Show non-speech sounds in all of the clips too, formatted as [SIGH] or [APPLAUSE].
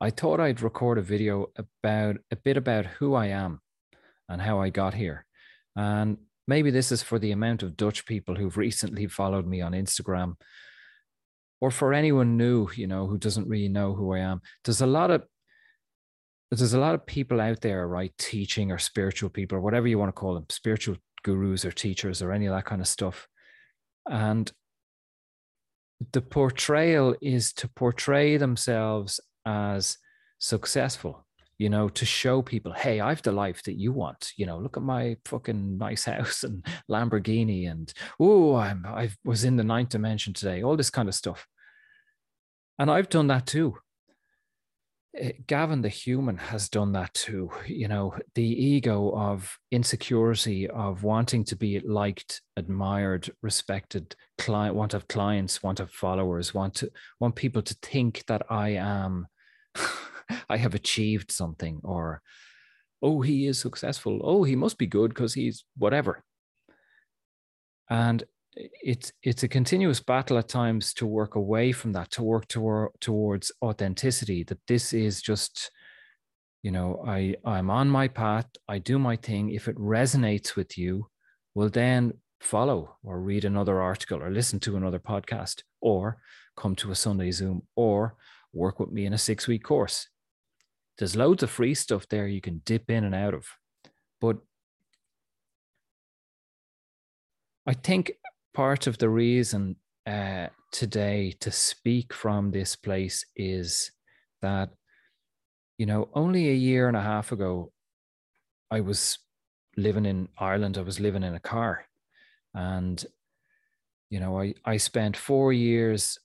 I thought I'd record a video about a bit about who I am and how I got here. And maybe this is for the amount of Dutch people who've recently followed me on Instagram or for anyone new, you know, who doesn't really know who I am. There's a lot of there's a lot of people out there, right, teaching or spiritual people or whatever you want to call them, spiritual gurus or teachers or any of that kind of stuff. And the portrayal is to portray themselves as successful you know, to show people, hey, I've the life that you want. You know, look at my fucking nice [LAUGHS] house and Lamborghini, and oh, I'm I was in the ninth dimension today. All this kind of stuff, and I've done that too. Eh, Gavin, the human, has done that too. You know, the ego of insecurity, of wanting to be liked, admired, respected, client, want to have clients, want to have followers, want to want people to think that I am [LAUGHS] I have achieved something, or oh, he is successful. Oh, he must be good because he's whatever. And it's it's a continuous battle at times to work away from that, to work toward, towards authenticity. That this is just, you know, I I'm on my path. I do my thing. If it resonates with you, well then follow or read another article or listen to another podcast or come to a Sunday Zoom or work with me in a six week course. There's loads of free stuff there you can dip in and out of. But I think part of the reason uh, today to speak from this place is that, you know, only a year and a half ago, I was living in Ireland, I was living in a car. And, you know, I, I spent four years,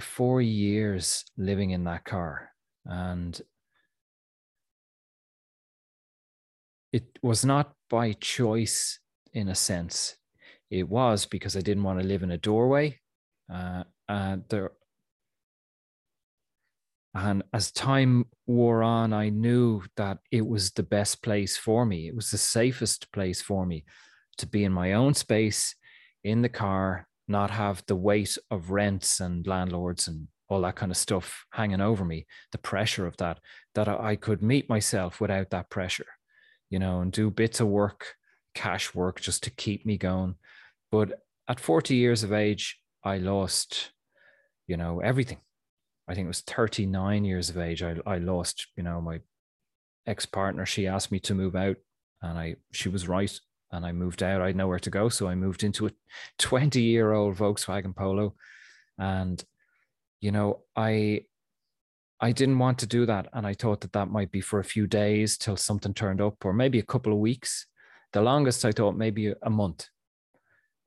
four years living in that car. And it was not by choice in a sense. It was because I didn't want to live in a doorway. Uh, and there, and as time wore on, I knew that it was the best place for me. It was the safest place for me to be in my own space, in the car, not have the weight of rents and landlords and all that kind of stuff hanging over me, the pressure of that, that I could meet myself without that pressure you know, and do bits of work, cash work just to keep me going. But at 40 years of age, I lost, you know, everything. I think it was 39 years of age. I, I lost, you know, my ex partner. She asked me to move out, and I she was right. And I moved out. I had nowhere to go, so I moved into a 20 year old Volkswagen Polo, and you know, I I didn't want to do that. And I thought that that might be for a few days till something turned up, or maybe a couple of weeks. The longest I thought maybe a month.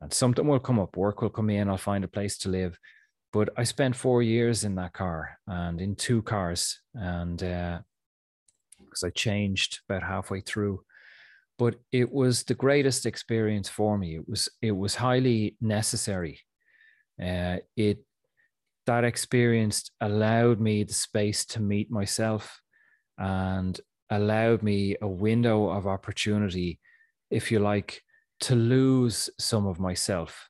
And something will come up, work will come in, I'll find a place to live. But I spent four years in that car and in two cars. And because uh, I changed about halfway through. But it was the greatest experience for me. It was it was highly necessary. Uh, it that experience allowed me the space to meet myself and allowed me a window of opportunity, if you like, to lose some of myself,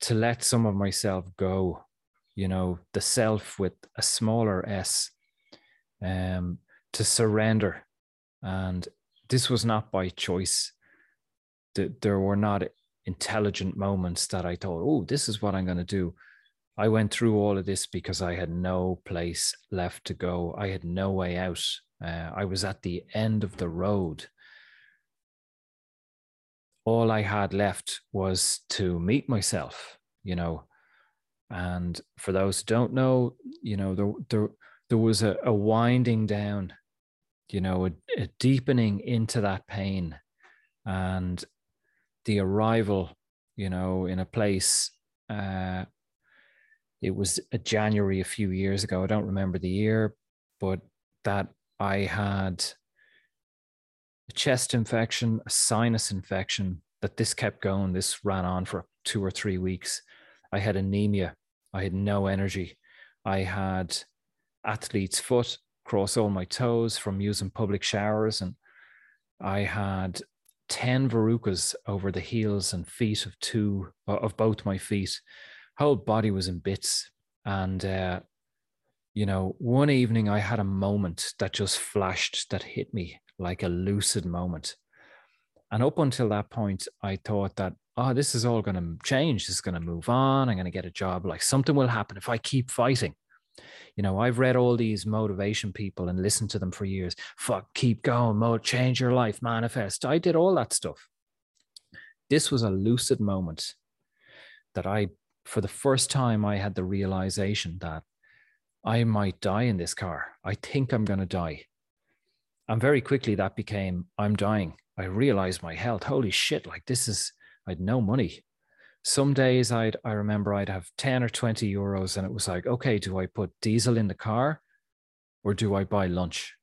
to let some of myself go, you know, the self with a smaller S, um, to surrender. And this was not by choice. There were not intelligent moments that I thought, oh, this is what I'm going to do I went through all of this because I had no place left to go. I had no way out. Uh, I was at the end of the road. All I had left was to meet myself, you know. And for those who don't know, you know, there, there, there was a, a winding down, you know, a, a deepening into that pain and the arrival, you know, in a place uh, it was a January a few years ago. I don't remember the year, but that I had a chest infection, a sinus infection, that this kept going. This ran on for two or three weeks. I had anemia. I had no energy. I had athlete's foot across all my toes from using public showers. And I had 10 verrucas over the heels and feet of two of both my feet whole body was in bits and uh, you know, one evening I had a moment that just flashed that hit me like a lucid moment. And up until that point, I thought that, oh, this is all going to change. This is going to move on. I'm going to get a job. Like something will happen if I keep fighting. You know, I've read all these motivation people and listened to them for years. Fuck, keep going, mode, change your life, manifest. I did all that stuff. This was a lucid moment that I, for the first time, I had the realization that I might die in this car. I think I'm going to die. And very quickly that became, I'm dying. I realized my health. Holy shit, like this is, I had no money. Some days I'd, I remember I'd have 10 or 20 euros and it was like, okay, do I put diesel in the car or do I buy lunch?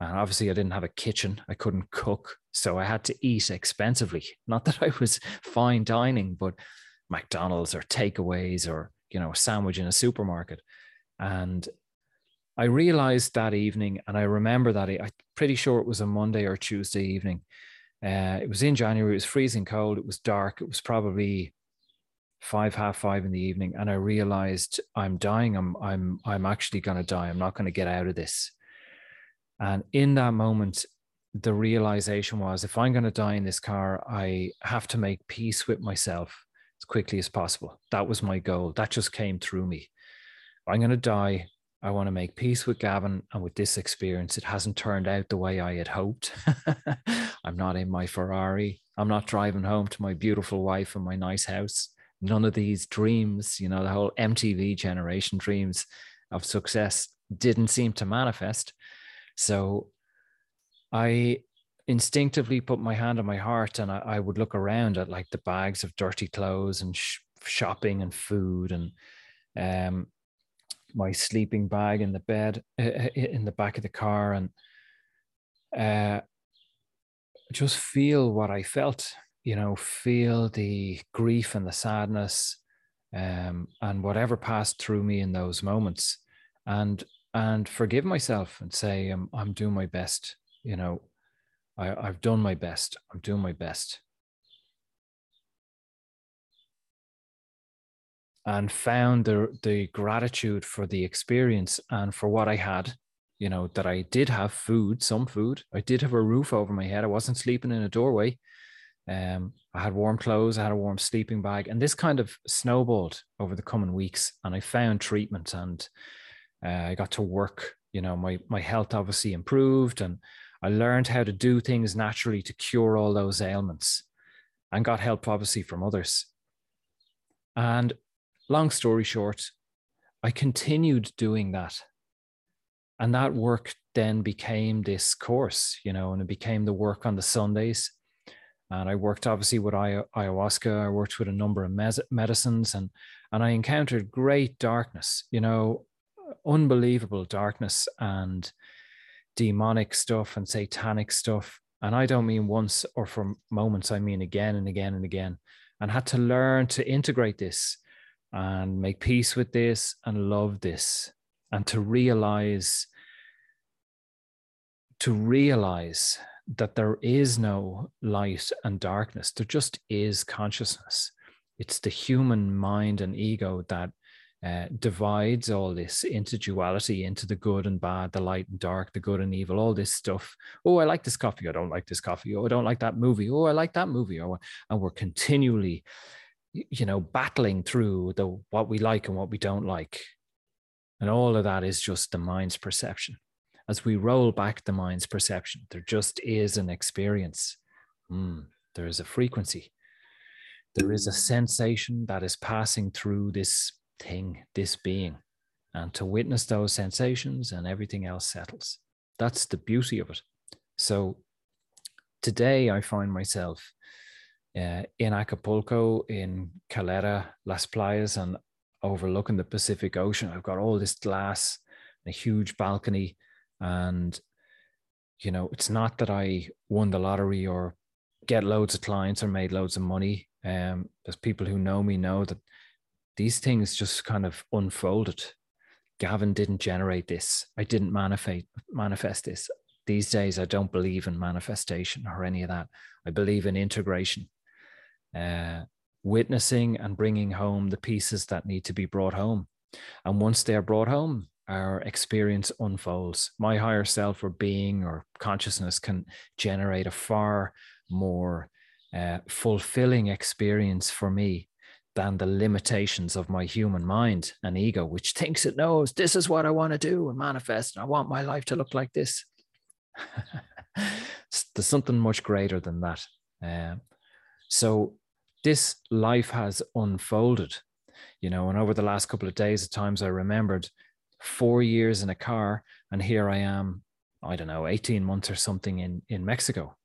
And obviously I didn't have a kitchen. I couldn't cook. So I had to eat expensively. Not that I was [LAUGHS] fine dining, but McDonald's or takeaways or, you know, a sandwich in a supermarket. And I realized that evening, and I remember that I'm pretty sure it was a Monday or Tuesday evening. Uh, it was in January. It was freezing cold. It was dark. It was probably five, half five in the evening, and I realized I'm dying. I'm, I'm, I'm actually going to die. I'm not going to get out of this. And in that moment, the realization was, if I'm going to die in this car, I have to make peace with myself as quickly as possible. That was my goal. That just came through me. I'm going to die. I want to make peace with Gavin and with this experience. It hasn't turned out the way I had hoped. [LAUGHS] I'm not in my Ferrari. I'm not driving home to my beautiful wife and my nice house. None of these dreams, you know, the whole MTV generation dreams of success didn't seem to manifest. So I instinctively put my hand on my heart and I, I would look around at like the bags of dirty clothes and sh- shopping and food and um, my sleeping bag in the bed [LAUGHS] in the back of the car and uh, just feel what I felt, you know, feel the grief and the sadness um, and whatever passed through me in those moments and and forgive myself and say I'm, I'm doing my best you know I, I've done my best I'm doing my best and found the the gratitude for the experience and for what I had. You know that I did have food, some food. I did have a roof over my head. I wasn't sleeping in a doorway. Um, I had warm clothes. I had a warm sleeping bag, and this kind of snowballed over the coming weeks. And I found treatment, and uh, I got to work. You know, my my health obviously improved, and I learned how to do things naturally to cure all those ailments, and got help obviously from others. And long story short, I continued doing that. And that work then became this course, you know, and it became the work on the Sundays. And I worked obviously with ayahuasca. I worked with a number of mes- medicines, and and I encountered great darkness, you know, unbelievable darkness and demonic stuff and satanic stuff. And I don't mean once or for moments. I mean again and again and again. And had to learn to integrate this and make peace with this and love this and to realize to realize that there is no light and darkness there just is consciousness it's the human mind and ego that uh, divides all this into duality, into the good and bad, the light and dark, the good and evil, all this stuff. Oh, I like this coffee. I don't like this coffee. Oh, I don't like that movie. Oh, I like that movie. Oh, and we're continually you know battling through the what we like and what we don't like and all of that is just the mind's perception as we roll back the mind's perception there just is an experience. Mm, there is a frequency. There is a sensation that is passing through this thing this being and to witness those sensations and everything else settles. That's the beauty of it. So today i find myself uh, in Acapulco, in Caleta, Las Playas, and overlooking the Pacific Ocean. I've got all this glass, a huge balcony, and you know, it's not that I won the lottery or get loads of clients or made loads of money. Um, there's people who know me know that these things just kind of unfolded. Gavin didn't generate this. I didn't manifest manifest this. These days, I don't believe in manifestation or any of that. I believe in integration uh, witnessing and bringing home the pieces that need to be brought home. And once they are brought home, our experience unfolds. My higher self or being or consciousness can generate a far more uh, fulfilling experience for me than the limitations of my human mind and ego, which thinks it knows this is what I want to do and manifest. And I want my life to look like this. [LAUGHS] There's something much greater than that. Um, so this life has unfolded, you know, and over the last couple of days, at times I remembered four years in a car, and here I am, I don't know, 18 months or something in, in Mexico.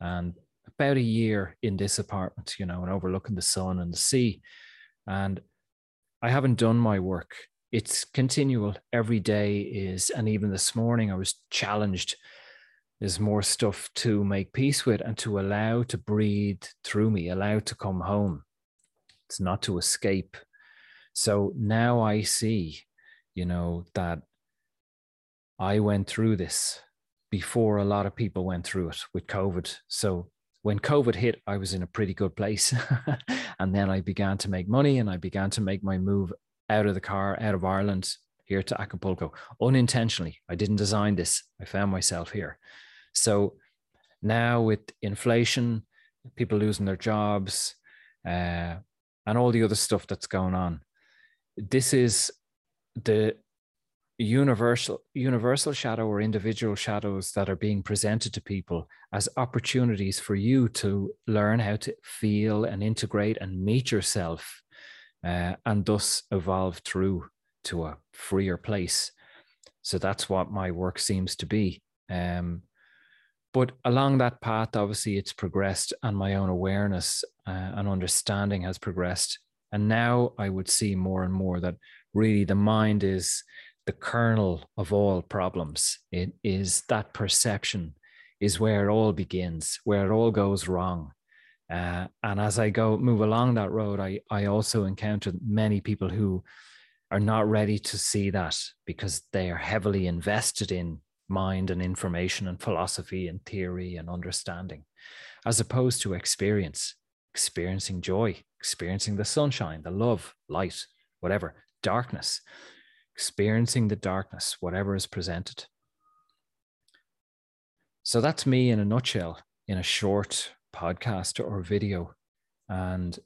And about a year in this apartment, you know, and overlooking the sun and the sea. And I haven't done my work. It's continual. Every day is, and even this morning, I was challenged. There's more stuff to make peace with and to allow to breathe through me, allow to come home. It's not to escape. So now I see, you know, that I went through this before a lot of people went through it with COVID. So when COVID hit, I was in a pretty good place. [LAUGHS] and then I began to make money and I began to make my move out of the car, out of Ireland, here to Acapulco unintentionally. I didn't design this, I found myself here. So now with inflation, people losing their jobs, uh, and all the other stuff that's going on, this is the universal universal shadow or individual shadows that are being presented to people as opportunities for you to learn how to feel and integrate and meet yourself uh, and thus evolve through to a freer place. So that's what my work seems to be. Um, but along that path obviously it's progressed and my own awareness uh, and understanding has progressed. And now i would see more and more that really the mind is the kernel of all problems. It is that perception is where it all begins, where it all goes wrong. Uh, and as I go move along that road, I I also encounter many people who are not ready to see that because they are heavily invested in mind and information and philosophy and theory and understanding, as opposed to experience, experiencing joy, experiencing the sunshine, the love, light, whatever, darkness experiencing the darkness, whatever is presented. So that's me in a nutshell, in a short podcast or video. And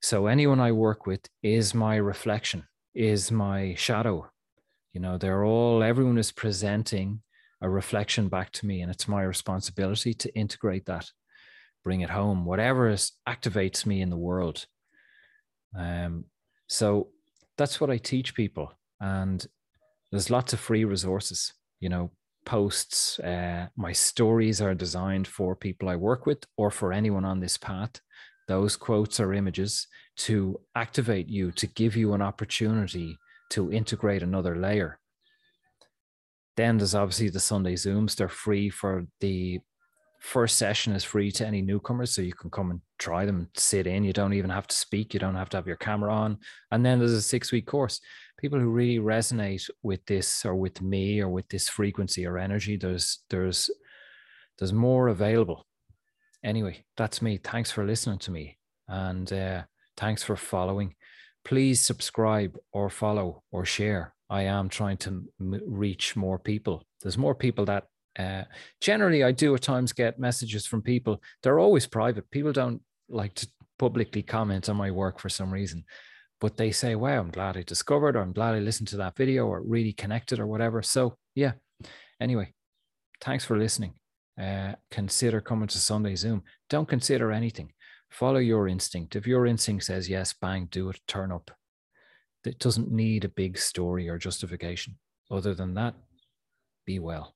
so anyone I work with is my reflection, is my shadow. You know, they're all, everyone is presenting a reflection back to me, and it's my responsibility to integrate that, bring it home, whatever is, activates me in the world. Um, so that's what I teach people. And there's lots of free resources you know posts uh, my stories are designed for people i work with or for anyone on this path. Those quotes or images to activate you to give you an opportunity to integrate another layer. Then there's obviously the sunday zooms. They're free for the first session is free to any newcomers so you can come and try them sit in. You don't even have to speak. You don't have to have your camera on. And then there's a six week course. People who really resonate with this or with me or with this frequency or energy there's there's there's more available. Anyway that's me. Thanks for listening to me. And uh, thanks for following. Please subscribe or follow or share. I am trying to m- reach more people. There's more people that uh, generally, I do at times get messages from people. They're always private. People don't like to publicly comment on my work for some reason, but they say, "Wow, I'm glad I discovered," or "I'm glad I listened to that video," or "really connected," or whatever. So, yeah. Anyway, thanks for listening. Uh, consider coming to Sunday Zoom. Don't consider anything. Follow your instinct. If your instinct says yes, bang, do it. Turn up. It doesn't need a big story or justification. Other than that, be well.